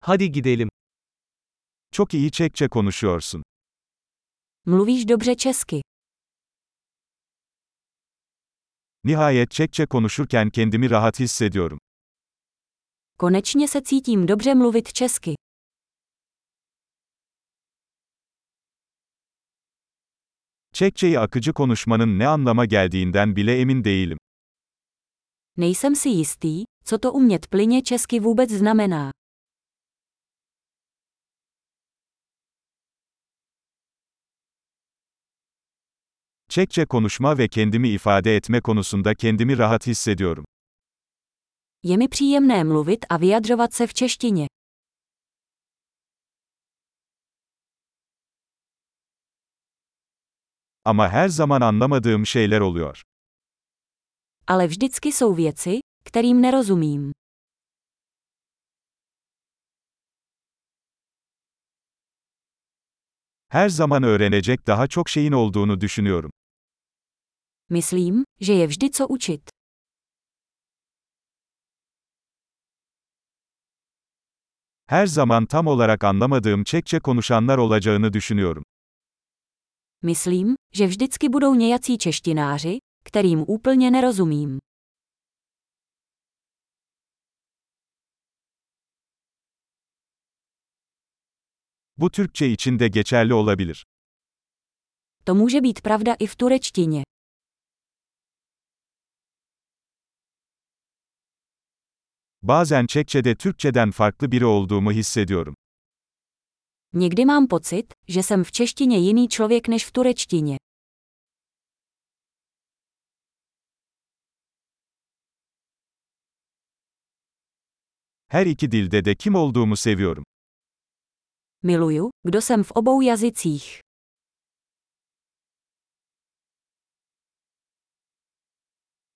Hadi gidelim. Çok iyi Çekçe konuşuyorsun. Mluvíš dobře česky. Nihayet Çekçe konuşurken kendimi rahat hissediyorum. Konečně se cítím dobře mluvit česky. Çekçeyi akıcı konuşmanın ne anlama geldiğinden bile emin değilim. Nejsem si jistý, co to umět plyně česky vůbec znamená. Çekçe konuşma ve kendimi ifade etme konusunda kendimi rahat hissediyorum. Je mi příjemné mluvit a vyjadřovat se v češtině. Ama her zaman anlamadığım şeyler oluyor. Ale vždycky jsou věci, kterým nerozumím. Her zaman öğrenecek daha çok şeyin olduğunu düşünüyorum. Myslím, že je vždy co učit. Her zaman tam olarak anlamadığım Çekçe konuşanlar olacağını düşünüyorum. Myslím, že vždycky budou nějací češtináři, kterým úplně nerozumím. Bu Türkçe için de geçerli olabilir. To může být pravda i v turečtině. Bazen Çekçe'de Türkçeden farklı biri olduğumu hissediyorum. Někdy mám pocit, že jsem v češtině jiný člověk než v turečtině. Her iki dilde de kim olduğumu seviyorum. Miluju, kdo jsem v obou jazycích.